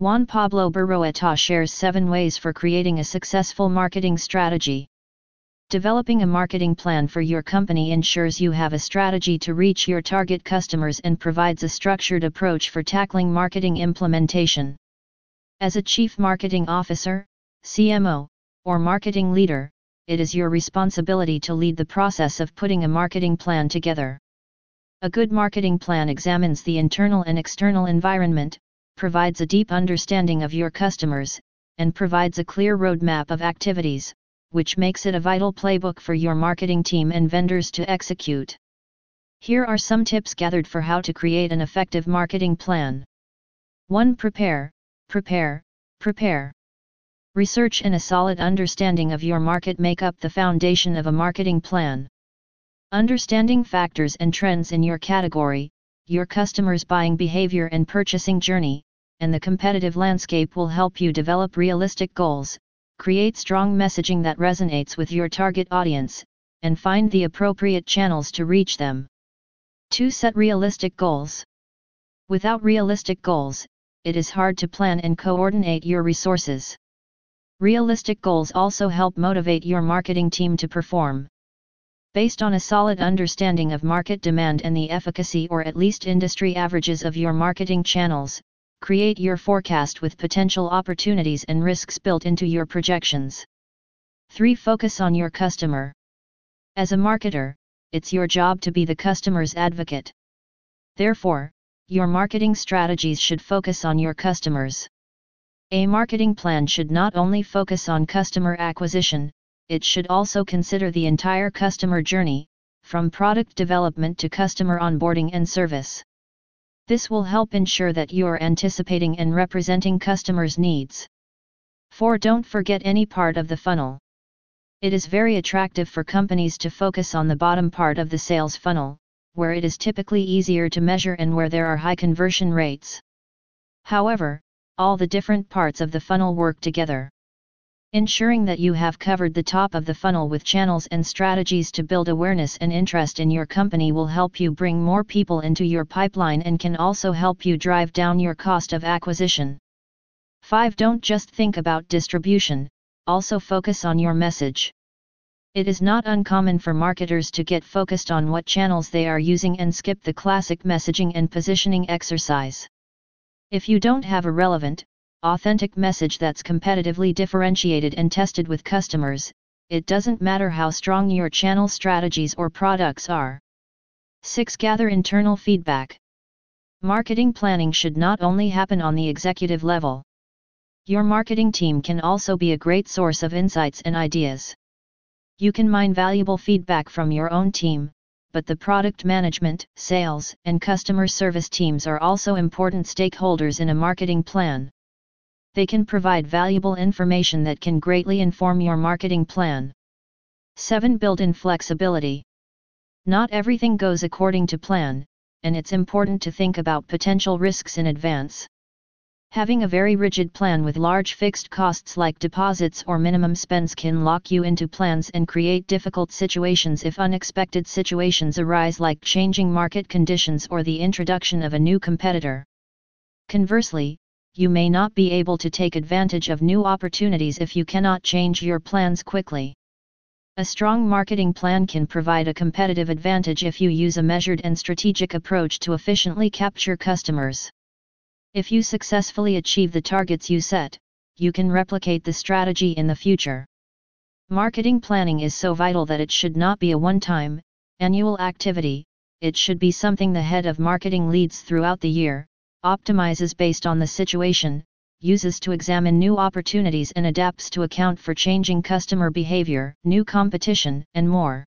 Juan Pablo Berroeta shares 7 ways for creating a successful marketing strategy. Developing a marketing plan for your company ensures you have a strategy to reach your target customers and provides a structured approach for tackling marketing implementation. As a Chief Marketing Officer, CMO, or marketing leader, it is your responsibility to lead the process of putting a marketing plan together. A good marketing plan examines the internal and external environment, provides a deep understanding of your customers, and provides a clear roadmap of activities, which makes it a vital playbook for your marketing team and vendors to execute. Here are some tips gathered for how to create an effective marketing plan. 1. Prepare, prepare, prepare. Research and a solid understanding of your market make up the foundation of a marketing plan. Understanding factors and trends in your category, your customers' buying behavior and purchasing journey, and the competitive landscape will help you develop realistic goals, create strong messaging that resonates with your target audience, and find the appropriate channels to reach them. 2. Set realistic goals. Without realistic goals, it is hard to plan and coordinate your resources. Realistic goals also help motivate your marketing team to perform. Based on a solid understanding of market demand and the efficacy or at least industry averages of your marketing channels, create your forecast with potential opportunities and risks built into your projections. 3. Focus on your customer. As a marketer, it's your job to be the customer's advocate. Therefore, your marketing strategies should focus on your customers. A marketing plan should not only focus on customer acquisition, it should also consider the entire customer journey, from product development to customer onboarding and service. This will help ensure that you are anticipating and representing customers' needs. 4. Don't forget any part of the funnel. It is very attractive for companies to focus on the bottom part of the sales funnel, where it is typically easier to measure and where there are high conversion rates. However, all the different parts of the funnel work together. Ensuring that you have covered the top of the funnel with channels and strategies to build awareness and interest in your company will help you bring more people into your pipeline and can also help you drive down your cost of acquisition. 5. Don't just think about distribution, also focus on your message. It is not uncommon for marketers to get focused on what channels they are using and skip the classic messaging and positioning exercise. If you don't have a relevant, authentic message that's competitively differentiated and tested with customers, it doesn't matter how strong your channel strategies or products are. 6. Gather internal feedback. Marketing planning should not only happen on the executive level. Your marketing team can also be a great source of insights and ideas. You can mine valuable feedback from your own team, but the product management, sales, and customer service teams are also important stakeholders in a marketing plan they can provide valuable information that can greatly inform your marketing plan. 7. Build in flexibility. Not everything goes according to plan, and it's important to think about potential risks in advance. Having a very rigid plan with large fixed costs like deposits or minimum spends can lock you into plans and create difficult situations if unexpected situations arise like changing market conditions or the introduction of a new competitor. Conversely, you may not be able to take advantage of new opportunities if you cannot change your plans quickly. A strong marketing plan can provide a competitive advantage if you use a measured and strategic approach to efficiently capture customers. If you successfully achieve the targets you set, you can replicate the strategy in the future. Marketing planning is so vital that it should not be a one time, annual activity, it should be something the head of marketing leads throughout the year, optimizes based on the situation, uses to examine new opportunities and adapts to account for changing customer behavior, new competition, and more.